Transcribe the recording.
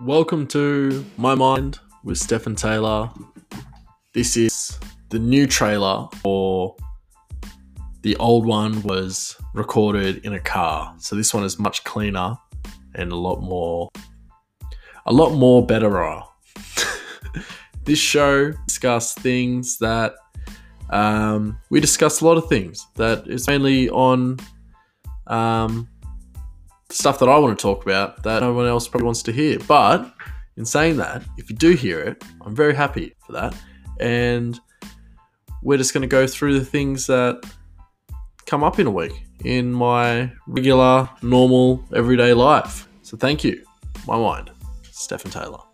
Welcome to My Mind with Stefan Taylor. This is the new trailer or the old one was recorded in a car. So this one is much cleaner and a lot more a lot more better. this show discuss things that um, we discuss a lot of things that is mainly on um, stuff that I want to talk about that no one else probably wants to hear. But in saying that, if you do hear it, I'm very happy for that. And we're just going to go through the things that come up in a week in my regular, normal, everyday life. So thank you. My mind, Stefan Taylor.